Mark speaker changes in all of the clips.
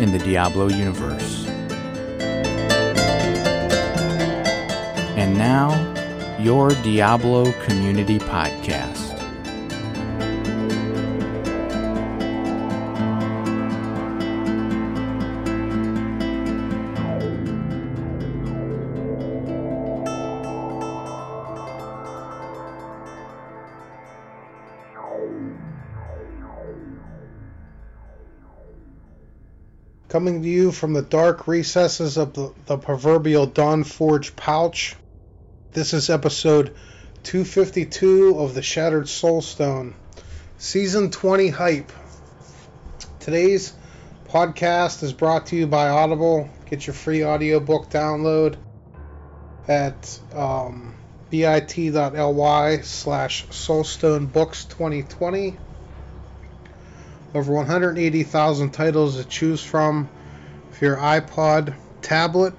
Speaker 1: in the Diablo universe. And now, your Diablo Community Podcast.
Speaker 2: Coming to you from the dark recesses of the, the proverbial Dawn Forge pouch, this is episode 252 of the Shattered Soulstone, Season 20 Hype. Today's podcast is brought to you by Audible. Get your free audiobook download at um, bit.ly slash soulstonebooks2020 over 180,000 titles to choose from your iPod, tablet,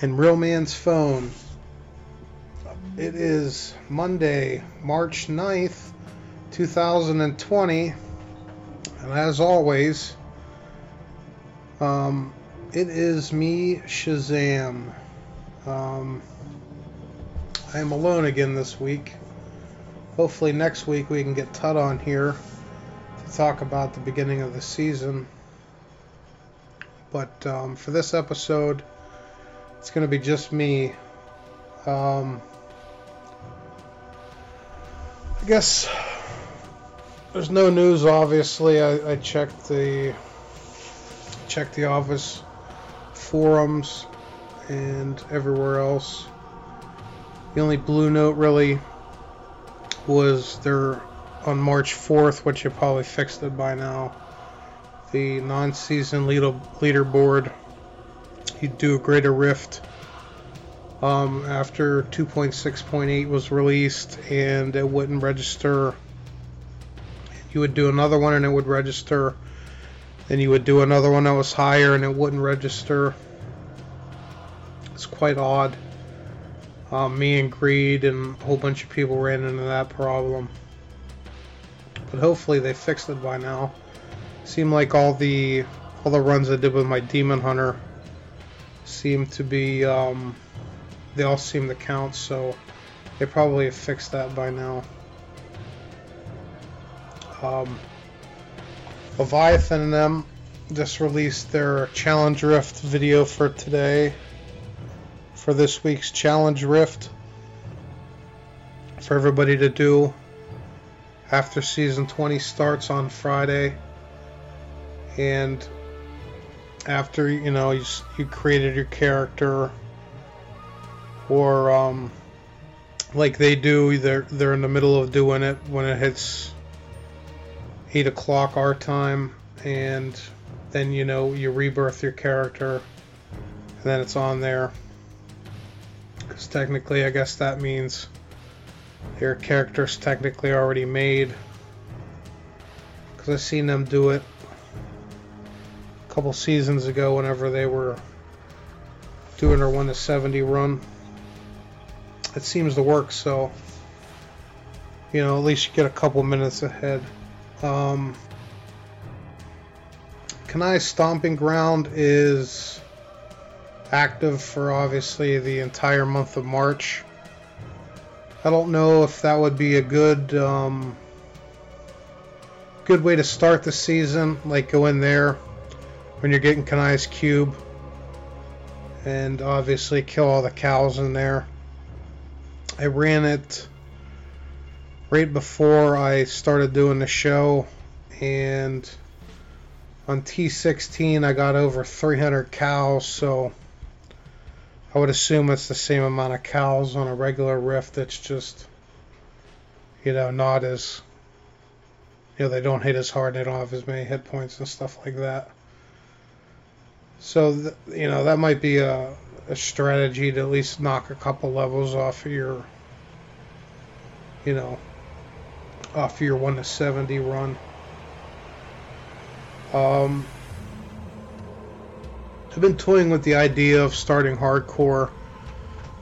Speaker 2: and real man's phone. It is Monday, March 9th, 2020, and as always, um, it is me, Shazam. Um, I am alone again this week. Hopefully, next week we can get Tut on here to talk about the beginning of the season. But um, for this episode, it's going to be just me. Um, I guess there's no news. Obviously, I, I checked the checked the office forums and everywhere else. The only blue note really was their on March 4th, which you probably fixed it by now. The non-season leader leaderboard. You do a greater rift um, after 2.6.8 was released, and it wouldn't register. You would do another one, and it would register. Then you would do another one that was higher, and it wouldn't register. It's quite odd. Um, me and Greed and a whole bunch of people ran into that problem but hopefully they fixed it by now. Seemed like all the all the runs I did with my Demon Hunter seem to be um, they all seem to count, so they probably have fixed that by now. Um, Leviathan and them just released their Challenge Rift video for today, for this week's Challenge Rift, for everybody to do after season 20 starts on Friday, and after you know you, you created your character, or um, like they do, they're they're in the middle of doing it when it hits eight o'clock our time, and then you know you rebirth your character, and then it's on there. Because technically, I guess that means their character's technically already made. Because I've seen them do it couple seasons ago whenever they were doing their 1 to 70 run. It seems to work, so, you know, at least you get a couple minutes ahead. Um, Kanai Stomping Ground is active for obviously the entire month of March. I don't know if that would be a good um, good way to start the season. Like go in there when you're getting Kanai's cube, and obviously kill all the cows in there. I ran it right before I started doing the show, and on T16 I got over 300 cows, so I would assume it's the same amount of cows on a regular rift. It's just, you know, not as, you know, they don't hit as hard. They don't have as many hit points and stuff like that. So th- you know that might be a, a strategy to at least knock a couple levels off of your, you know, off of your one to seventy run. Um, I've been toying with the idea of starting hardcore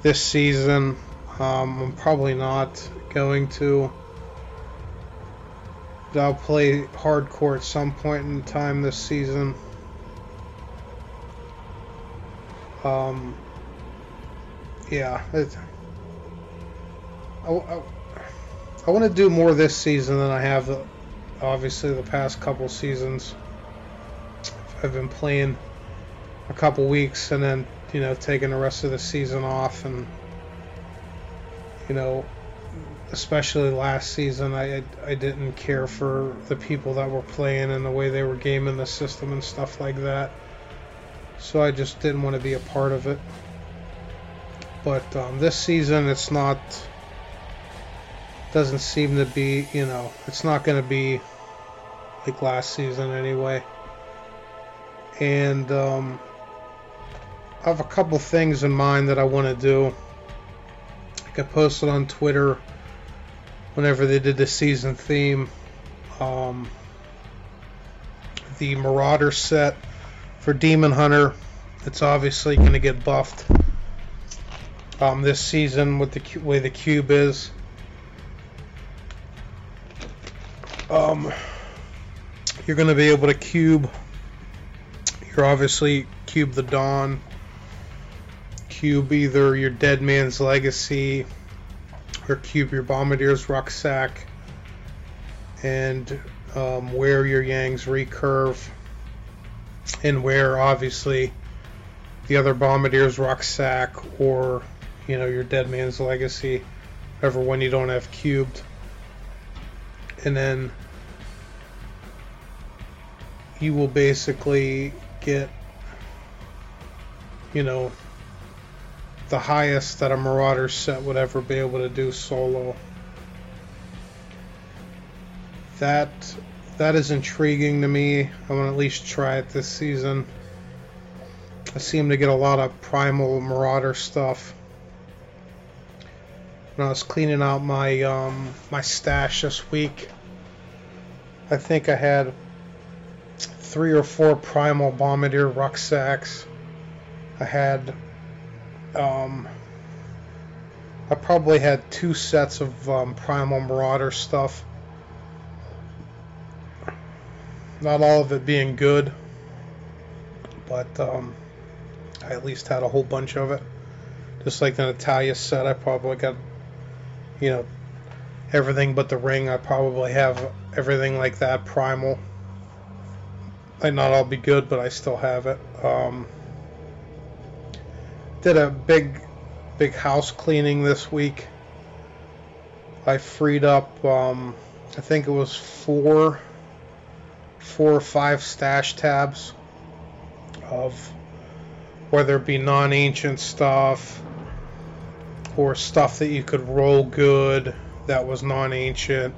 Speaker 2: this season. Um, I'm probably not going to. I'll play hardcore at some point in time this season. Um, yeah, it, I, I, I want to do more this season than I have, obviously, the past couple seasons. I've been playing a couple weeks and then, you know, taking the rest of the season off and, you know, especially last season, I I didn't care for the people that were playing and the way they were gaming the system and stuff like that. So I just didn't want to be a part of it. But um, this season, it's not. Doesn't seem to be, you know, it's not going to be like last season anyway. And um, I have a couple things in mind that I want to do. I posted on Twitter whenever they did the season theme. Um, the Marauder set for Demon Hunter, it's obviously going to get buffed um, this season with the way the cube is. Um, you're going to be able to cube. You're obviously cube the Dawn, cube either your Dead Man's Legacy or cube your Bombardier's Rucksack and um, wear your Yang's recurve and where obviously the other Bombardier's Rucksack or you know your Dead Man's Legacy, whatever one you don't have cubed. And then you will basically get you know the highest that a Marauder set would ever be able to do solo. That that is intriguing to me. I want to at least try it this season. I seem to get a lot of primal Marauder stuff. When I was cleaning out my um, my stash this week, I think I had three or four primal bombardier rucksacks. I had um, I probably had two sets of um, primal marauder stuff not all of it being good, but um, I at least had a whole bunch of it. Just like the Natalya set, I probably got, you know, everything but the ring. I probably have everything like that primal. Might not all be good, but I still have it. Um, did a big, big house cleaning this week. I freed up, um, I think it was four four or five stash tabs of whether it be non-ancient stuff or stuff that you could roll good that was non-ancient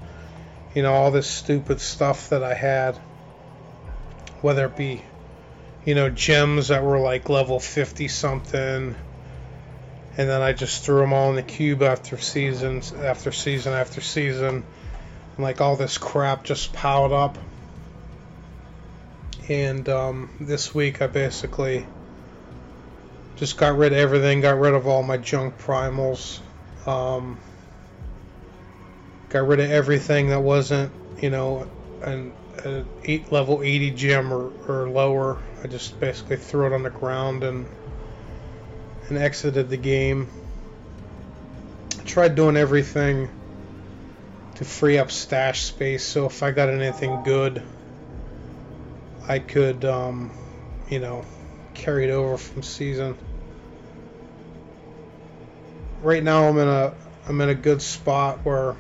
Speaker 2: you know all this stupid stuff that i had. Whether it be you know gems that were like level 50 something and then i just threw them all in the cube after seasons after season after season and like all this crap just piled up and um, this week I basically just got rid of everything, got rid of all my junk primals, um, got rid of everything that wasn't, you know, an, an eight level 80 gem or, or lower. I just basically threw it on the ground and and exited the game. I tried doing everything to free up stash space, so if I got anything good I could, um, you know, carry it over from season. Right now, I'm in a I'm in a good spot where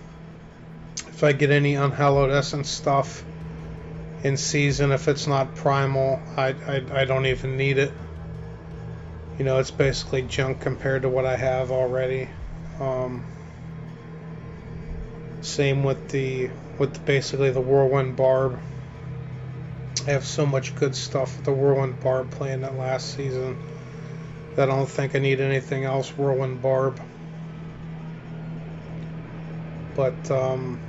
Speaker 2: if I get any unhallowed essence stuff in season, if it's not primal, I, I, I don't even need it. You know, it's basically junk compared to what I have already. Um, same with the with basically the whirlwind barb. I have so much good stuff with the Whirlwind Barb playing that last season that I don't think I need anything else Whirlwind Barb. But um,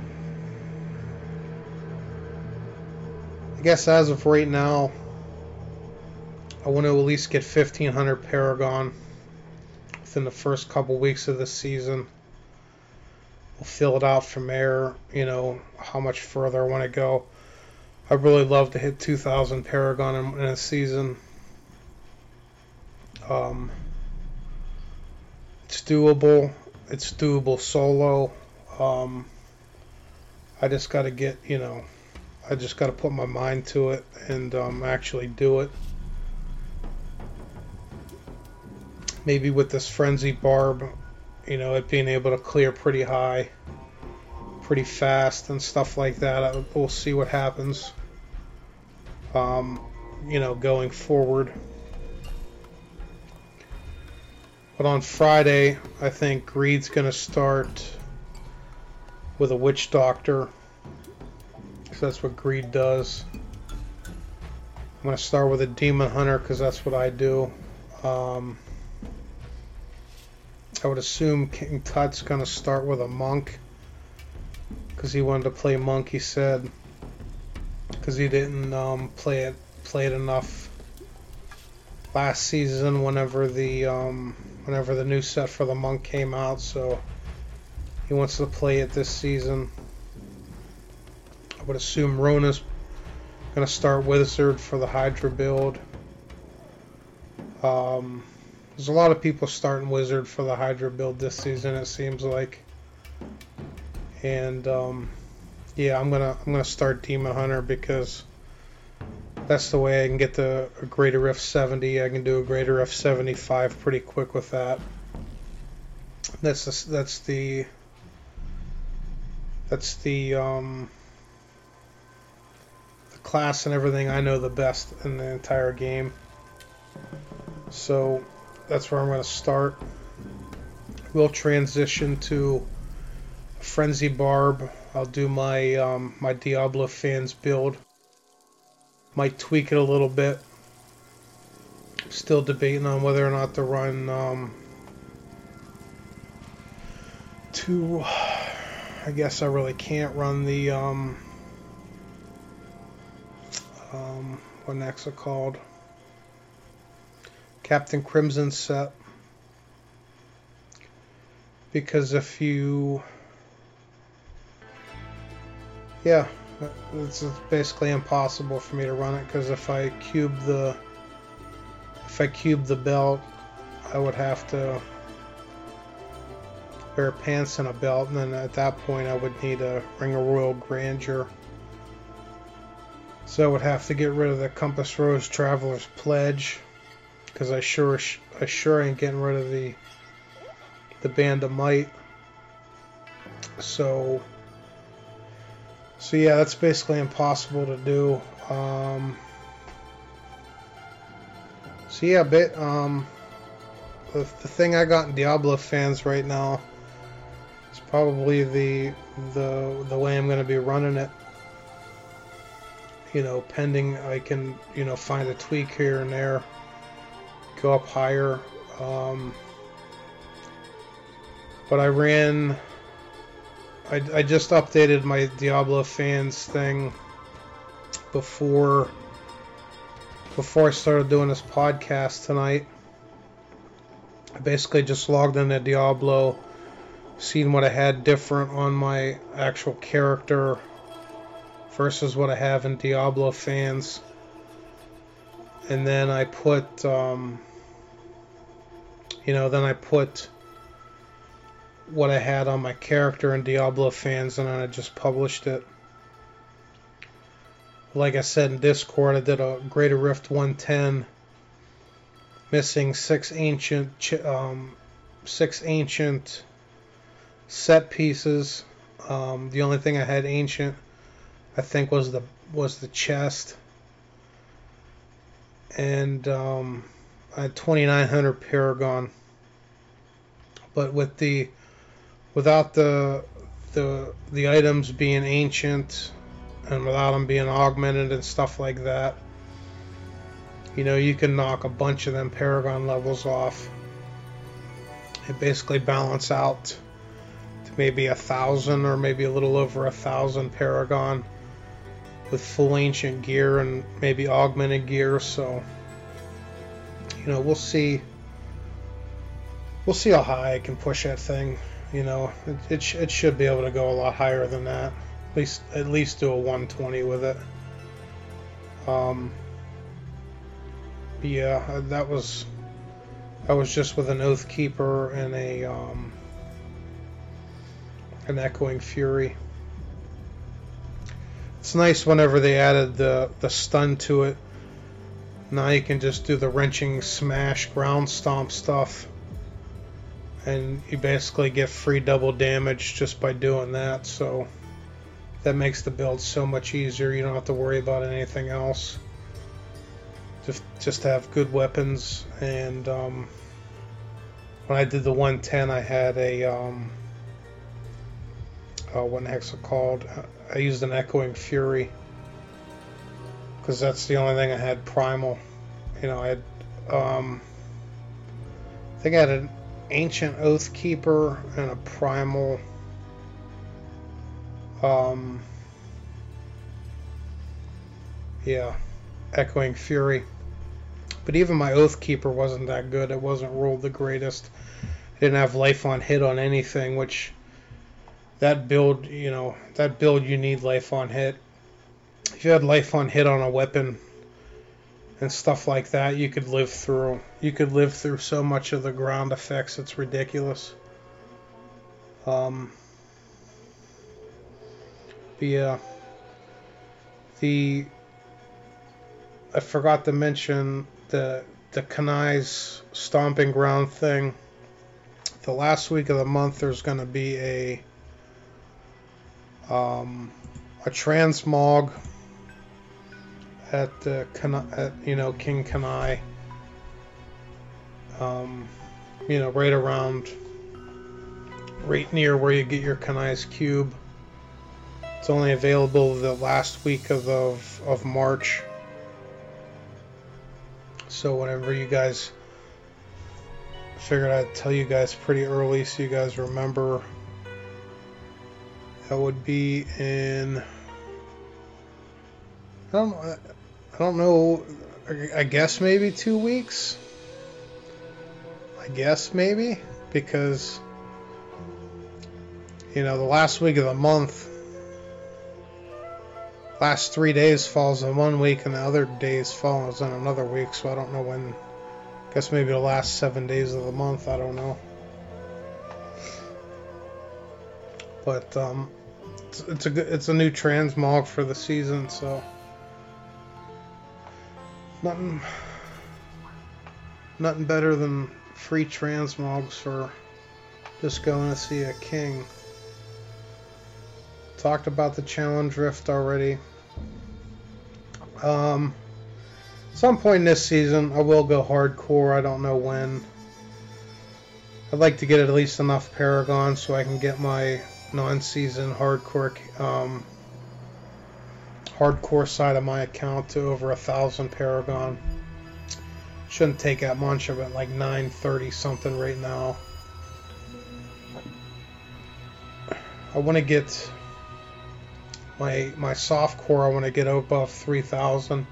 Speaker 2: I guess as of right now, I want to at least get 1500 Paragon within the first couple weeks of the season. We'll fill it out from there, you know, how much further I want to go. I'd really love to hit 2000 Paragon in, in a season. Um, it's doable. It's doable solo. Um, I just got to get, you know, I just got to put my mind to it and um, actually do it. Maybe with this frenzy barb, you know, it being able to clear pretty high, pretty fast, and stuff like that. I, we'll see what happens. Um, you know, going forward. But on Friday, I think Greed's going to start with a witch doctor. So that's what Greed does. I'm going to start with a demon hunter because that's what I do. Um, I would assume King Tut's going to start with a monk because he wanted to play monk, he said. Because he didn't um, play it enough last season whenever the um, whenever the new set for the monk came out, so he wants to play it this season. I would assume Rona's to start Wizard for the Hydra build. Um, there's a lot of people starting Wizard for the Hydra build this season. It seems like, and um, yeah, I'm gonna I'm gonna start Demon Hunter because that's the way I can get the greater F70. I can do a greater F75 pretty quick with that. That's the, that's the that's the um, the class and everything I know the best in the entire game. So that's where I'm going to start. We'll transition to Frenzy Barb. I'll do my um, my Diablo fans build. Might tweak it a little bit. Still debating on whether or not to run um, two I guess I really can't run the um, um, what next are called Captain Crimson set because if you yeah it's basically impossible for me to run it because if I cube the if I cube the belt I would have to wear pants and a belt, and then at that point I would need a Ring of Royal Grandeur. So I would have to get rid of the Compass Rose Traveler's Pledge, because I sure I sure ain't getting rid of the the Band of Might. So so yeah, that's basically impossible to do. Um, so yeah, bit um, the, the thing I got in Diablo fans right now is probably the the the way I'm going to be running it. You know, pending I can you know find a tweak here and there, go up higher. Um, but I ran. I, I just updated my Diablo fans thing before before I started doing this podcast tonight. I basically just logged into Diablo seen what I had different on my actual character versus what I have in Diablo fans. And then I put, um, you know, then I put what I had on my character in Diablo fans and then I just published it. Like I said in Discord, I did a Greater Rift 110, missing six ancient, um, six ancient set pieces. Um, the only thing I had ancient, I think, was the was the chest, and um, I had 2,900 Paragon. But with the without the the the items being ancient and without them being augmented and stuff like that. You know, you can knock a bunch of them Paragon levels off. It basically balance out to maybe a thousand or maybe a little over a thousand Paragon with full ancient gear and maybe augmented gear. So, you know, we'll see. We'll see how high I can push that thing. You know, it, it, sh- it should be able to go a lot higher than that. At least at least do a 120 with it. Um, yeah, uh, that was that was just with an Oath Keeper and a um, an Echoing Fury. It's nice whenever they added the the stun to it. Now you can just do the wrenching smash ground stomp stuff. And you basically get free double damage just by doing that, so that makes the build so much easier. You don't have to worry about anything else. Just just have good weapons and um, when I did the 110 I had a um, uh, what the heck's it called? I used an Echoing Fury because that's the only thing I had primal. You know, I had, um, I think I had an Ancient Oath Keeper and a primal. Um, yeah, Echoing Fury. But even my Oath Keeper wasn't that good. It wasn't ruled the greatest. Didn't have life on hit on anything, which that build, you know, that build you need life on hit. If you had life on hit on a weapon and stuff like that, you could live through. You could live through so much of the ground effects. It's ridiculous. Um, but yeah, the I forgot to mention the the Kanai's stomping ground thing. The last week of the month, there's going to be a um, a transmog at the at you know King Kanai. Um, you know, right around, right near where you get your Kanai's cube. It's only available the last week of of, of March. So whenever you guys figured I'd tell you guys pretty early so you guys remember that would be in. I don't. I don't know. I guess maybe two weeks. I guess maybe because you know the last week of the month, last three days falls in one week, and the other days falls in another week. So I don't know when. I guess maybe the last seven days of the month. I don't know. But um, it's, it's a it's a new transmog for the season, so nothing nothing better than free transmogs for just going to see a king. Talked about the challenge rift already. Um, some point in this season, I will go hardcore. I don't know when. I'd like to get at least enough Paragon so I can get my non-season hardcore um, hardcore side of my account to over a thousand Paragon. Shouldn't take that much of it, like 930 something right now. I want to get my my soft core. I want to get above 3,000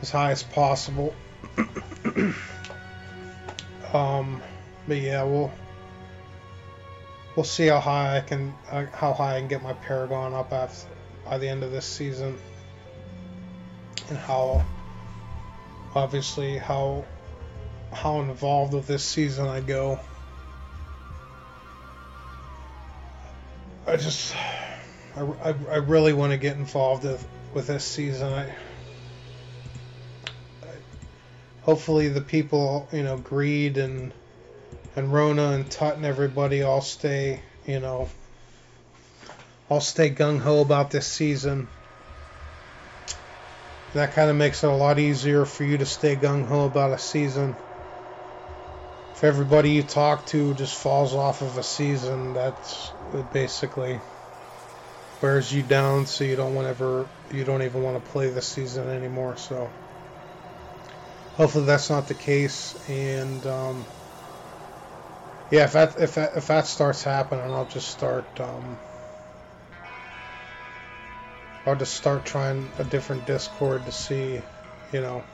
Speaker 2: as high as possible. um, but yeah, we'll we'll see how high I can uh, how high I can get my Paragon up after, by the end of this season, and how obviously how how involved with this season I go. I just I, I, I really want to get involved with, with this season. I, I hopefully the people you know greed and and Rona and Tut and everybody all stay, you know, all stay gung ho about this season. That kind of makes it a lot easier for you to stay gung ho about a season. If everybody you talk to just falls off of a season, that's basically wears you down, so you don't want ever you don't even want to play the season anymore. So hopefully that's not the case, and um, yeah, if that if that, if that starts happening, I'll just start. Um, I'll just start trying a different Discord to see, you know,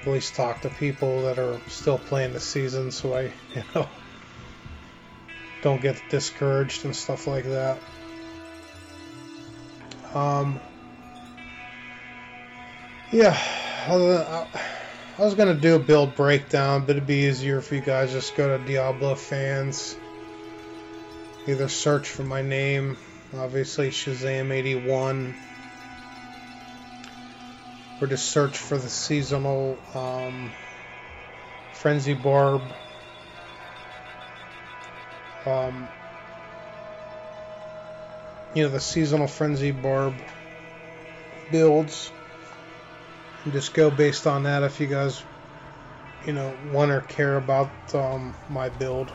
Speaker 2: at least talk to people that are still playing the season, so I, you know, don't get discouraged and stuff like that. Um, yeah, I was gonna do a build breakdown, but it'd be easier if you guys just go to Diablo fans. Either search for my name, obviously Shazam81, or just search for the seasonal um, Frenzy Barb. Um, you know, the seasonal Frenzy Barb builds. And just go based on that if you guys, you know, want or care about um, my build.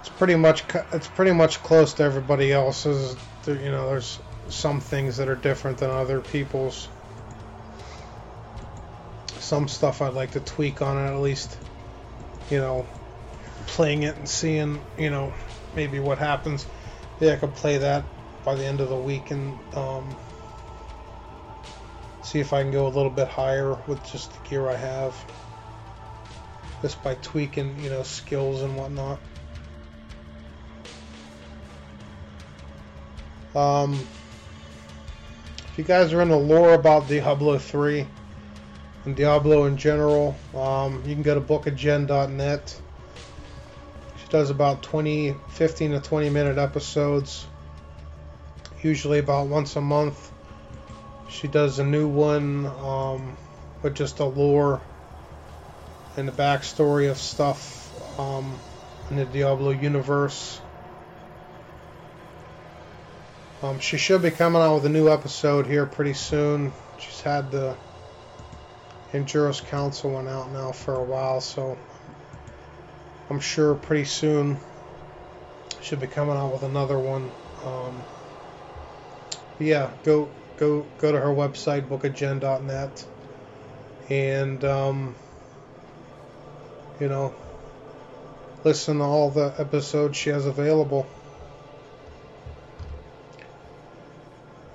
Speaker 2: It's pretty much it's pretty much close to everybody else's. There, you know, there's some things that are different than other people's. Some stuff I'd like to tweak on it at least. You know, playing it and seeing, you know, maybe what happens. Yeah, I could play that by the end of the week and um, see if I can go a little bit higher with just the gear I have. Just by tweaking, you know, skills and whatnot. Um, if you guys are in the lore about Diablo 3 and Diablo in general, um, you can go to bookofgen.net. She does about 20, 15 to 20 minute episodes, usually about once a month. She does a new one um, with just a lore and the backstory of stuff um, in the Diablo universe. Um, she should be coming out with a new episode here pretty soon. She's had the Angiris Council one out now for a while, so I'm sure pretty soon should be coming out with another one. Um, yeah, go go go to her website bookofgen.net and um, you know listen to all the episodes she has available.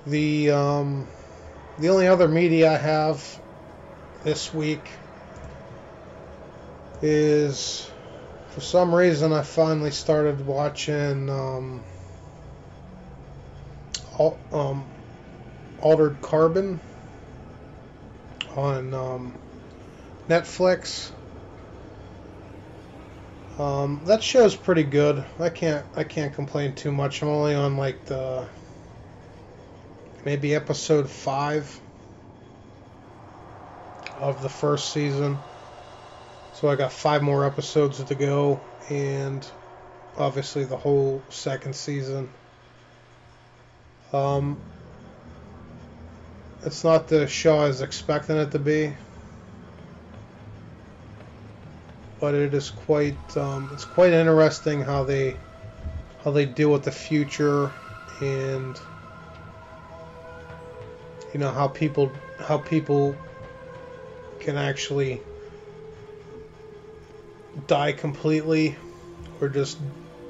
Speaker 2: The um, the only other media I have this week is for some reason I finally started watching um, Al- um, Altered Carbon on um, Netflix. Um, that show's pretty good. I can't I can't complain too much. I'm only on like the maybe episode five of the first season. So I got five more episodes to go, and obviously the whole second season. Um, it's not the show I was expecting it to be, but it is quite um, it's quite interesting how they how they deal with the future and you know how people how people can actually die completely or just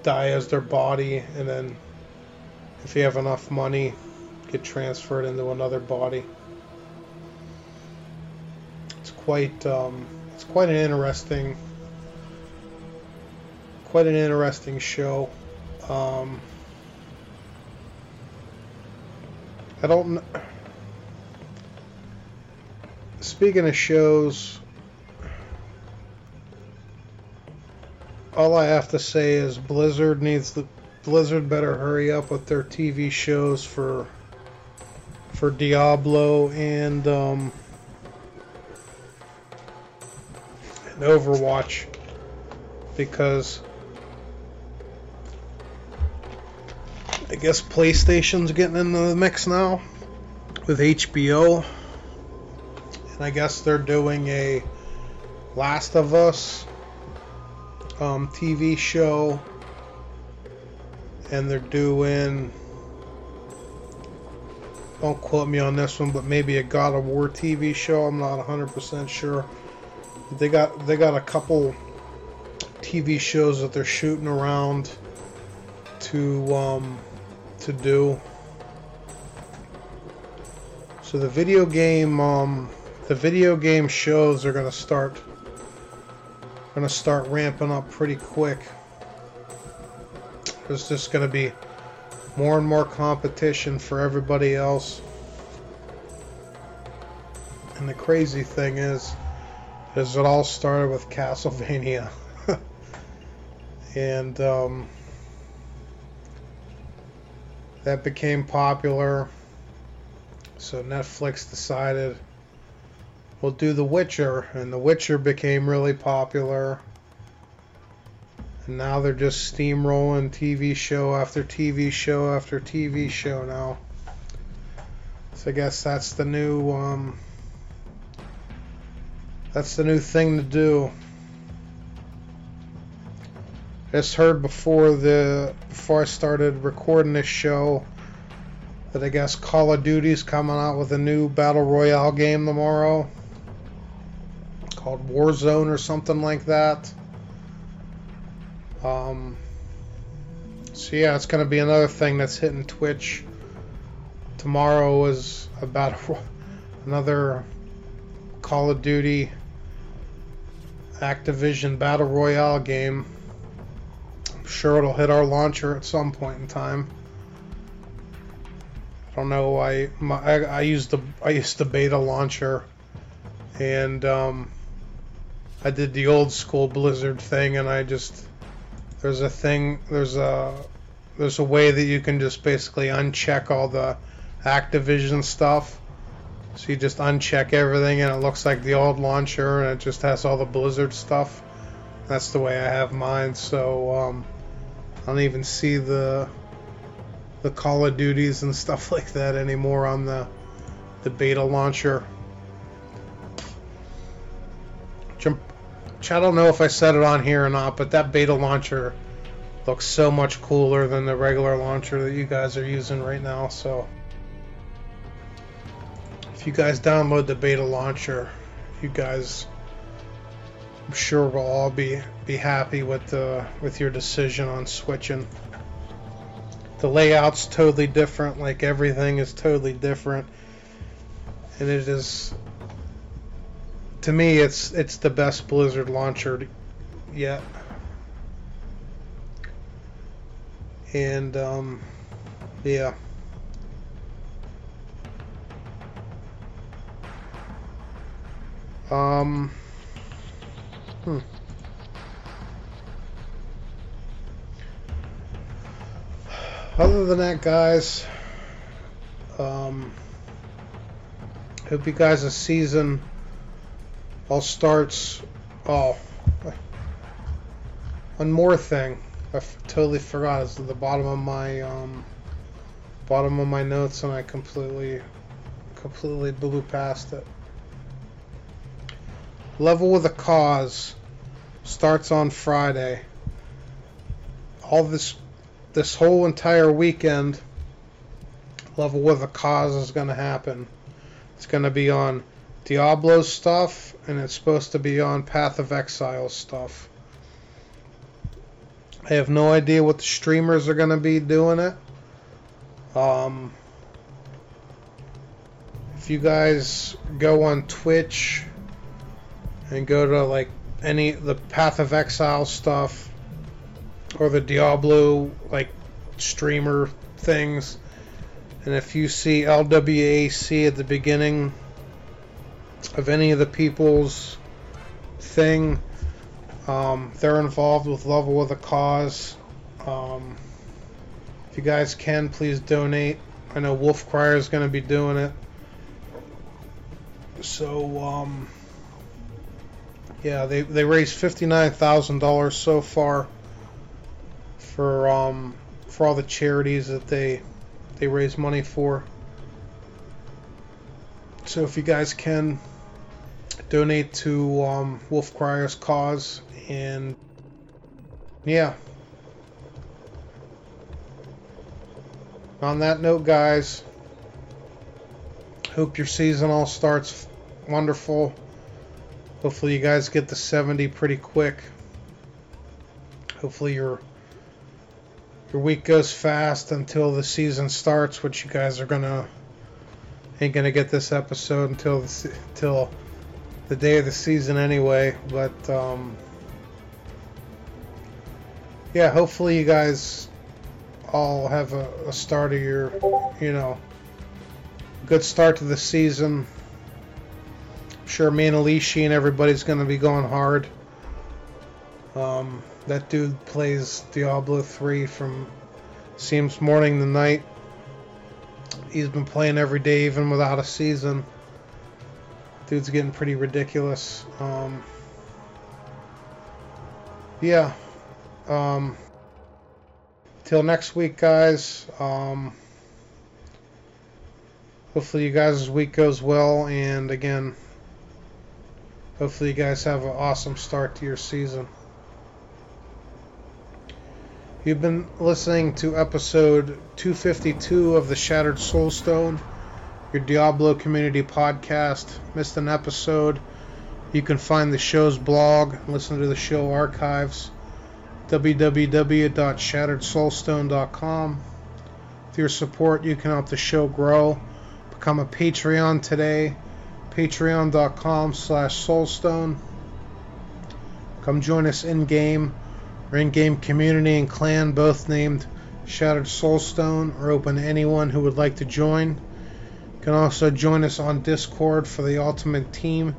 Speaker 2: die as their body and then if you have enough money get transferred into another body. It's quite um, it's quite an interesting quite an interesting show. Um, I don't speaking of shows, all I have to say is Blizzard needs the Blizzard better hurry up with their TV shows for for Diablo and um, and Overwatch because I guess PlayStation's getting into the mix now with HBO. And I guess they're doing a Last of Us um, TV show and they're doing. Don't quote me on this one, but maybe a God of War TV show. I'm not 100% sure. They got they got a couple TV shows that they're shooting around to um, to do. So the video game um, the video game shows are gonna start gonna start ramping up pretty quick. There's just gonna be more and more competition for everybody else. And the crazy thing is, is it all started with Castlevania. and um, that became popular. So Netflix decided we'll do The Witcher, and The Witcher became really popular. And now they're just steamrolling TV show after TV show after TV show now. So I guess that's the new um, that's the new thing to do. Just heard before the before I started recording this show that I guess Call of Duty's coming out with a new battle royale game tomorrow called Warzone or something like that. Um, so yeah, it's going to be another thing that's hitting Twitch. Tomorrow is about another Call of Duty Activision Battle Royale game. I'm sure it'll hit our launcher at some point in time. I don't know. I I, I used the I used the beta launcher, and um, I did the old school Blizzard thing, and I just there's a thing there's a there's a way that you can just basically uncheck all the Activision stuff. So you just uncheck everything, and it looks like the old launcher, and it just has all the Blizzard stuff. That's the way I have mine. So um, I don't even see the the Call of Duties and stuff like that anymore on the the beta launcher. Jump I don't know if I said it on here or not, but that beta launcher looks so much cooler than the regular launcher that you guys are using right now. So if you guys download the beta launcher, you guys, I'm sure we'll all be be happy with the with your decision on switching. The layout's totally different. Like everything is totally different, and it is to me, it's it's the best Blizzard launcher yet. And um, yeah. Um. Hmm. Other than that, guys, um, hope you guys a season all starts. Oh, one more thing. I totally forgot. It's at the bottom of my um, bottom of my notes, and I completely, completely blew past it. Level with a cause starts on Friday. All this, this whole entire weekend. Level with a cause is going to happen. It's going to be on Diablo stuff and it's supposed to be on Path of Exile stuff. I have no idea what the streamers are going to be doing it. Um, if you guys go on Twitch and go to like any the Path of Exile stuff or the Diablo like streamer things, and if you see LWAC at the beginning of any of the people's thing. Um, they're involved with Level with a Cause. Um, if you guys can, please donate. I know Wolf Crier is going to be doing it. So, um, yeah, they, they raised $59,000 so far for um, for all the charities that they they raise money for. So if you guys can donate to um, Wolf Crier's cause, and yeah. on that note, guys, hope your season all starts wonderful. Hopefully, you guys get the 70 pretty quick. Hopefully, your your week goes fast until the season starts, which you guys are gonna ain't gonna get this episode until until the day of the season anyway. But um, yeah, hopefully you guys all have a, a start of your, you know, good start to the season. I'm sure me and Alishi and everybody's going to be going hard. Um, that dude plays Diablo 3 from seems morning to night. He's been playing every day, even without a season. Dude's getting pretty ridiculous. Um, yeah. Um, till next week, guys. Um, hopefully, you guys' week goes well, and again, hopefully, you guys have an awesome start to your season. You've been listening to episode 252 of the Shattered Soulstone, your Diablo community podcast. Missed an episode? You can find the show's blog, listen to the show archives www.shatteredsoulstone.com. With your support, you can help the show grow. Become a Patreon today. Patreon.com slash soulstone. Come join us in-game or in-game community and clan, both named Shattered Soulstone, are open to anyone who would like to join. Can also join us on Discord for the Ultimate Team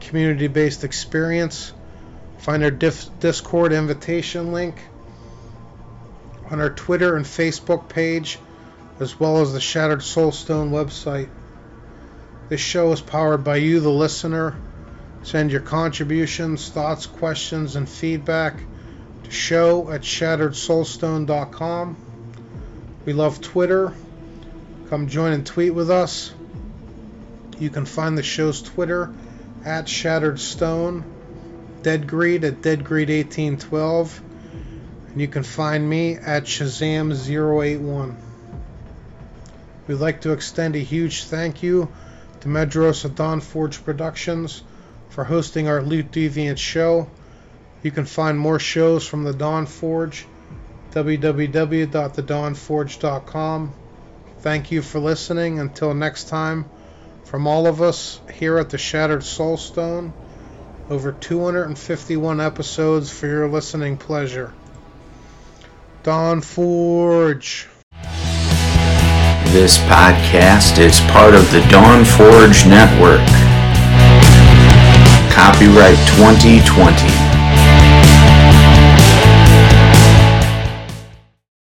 Speaker 2: community-based experience. Find our Discord invitation link on our Twitter and Facebook page, as well as the Shattered Soulstone website. This show is powered by you, the listener. Send your contributions, thoughts, questions, and feedback to show at shatteredsoulstone.com. We love Twitter. Come join and tweet with us. You can find the show's Twitter at Shattered Stone Deadgreed at Deadgreed1812. And you can find me at Shazam081. We'd like to extend a huge thank you to Medros at Dawnforge Productions for hosting our Loot Deviant show. You can find more shows from the Dawn Forge www.thedawnforge.com. Thank you for listening. Until next time, from all of us here at the Shattered Soulstone, over 251 episodes for your listening pleasure. Dawn Forge.
Speaker 1: This podcast is part of the Dawn Forge Network. Copyright 2020.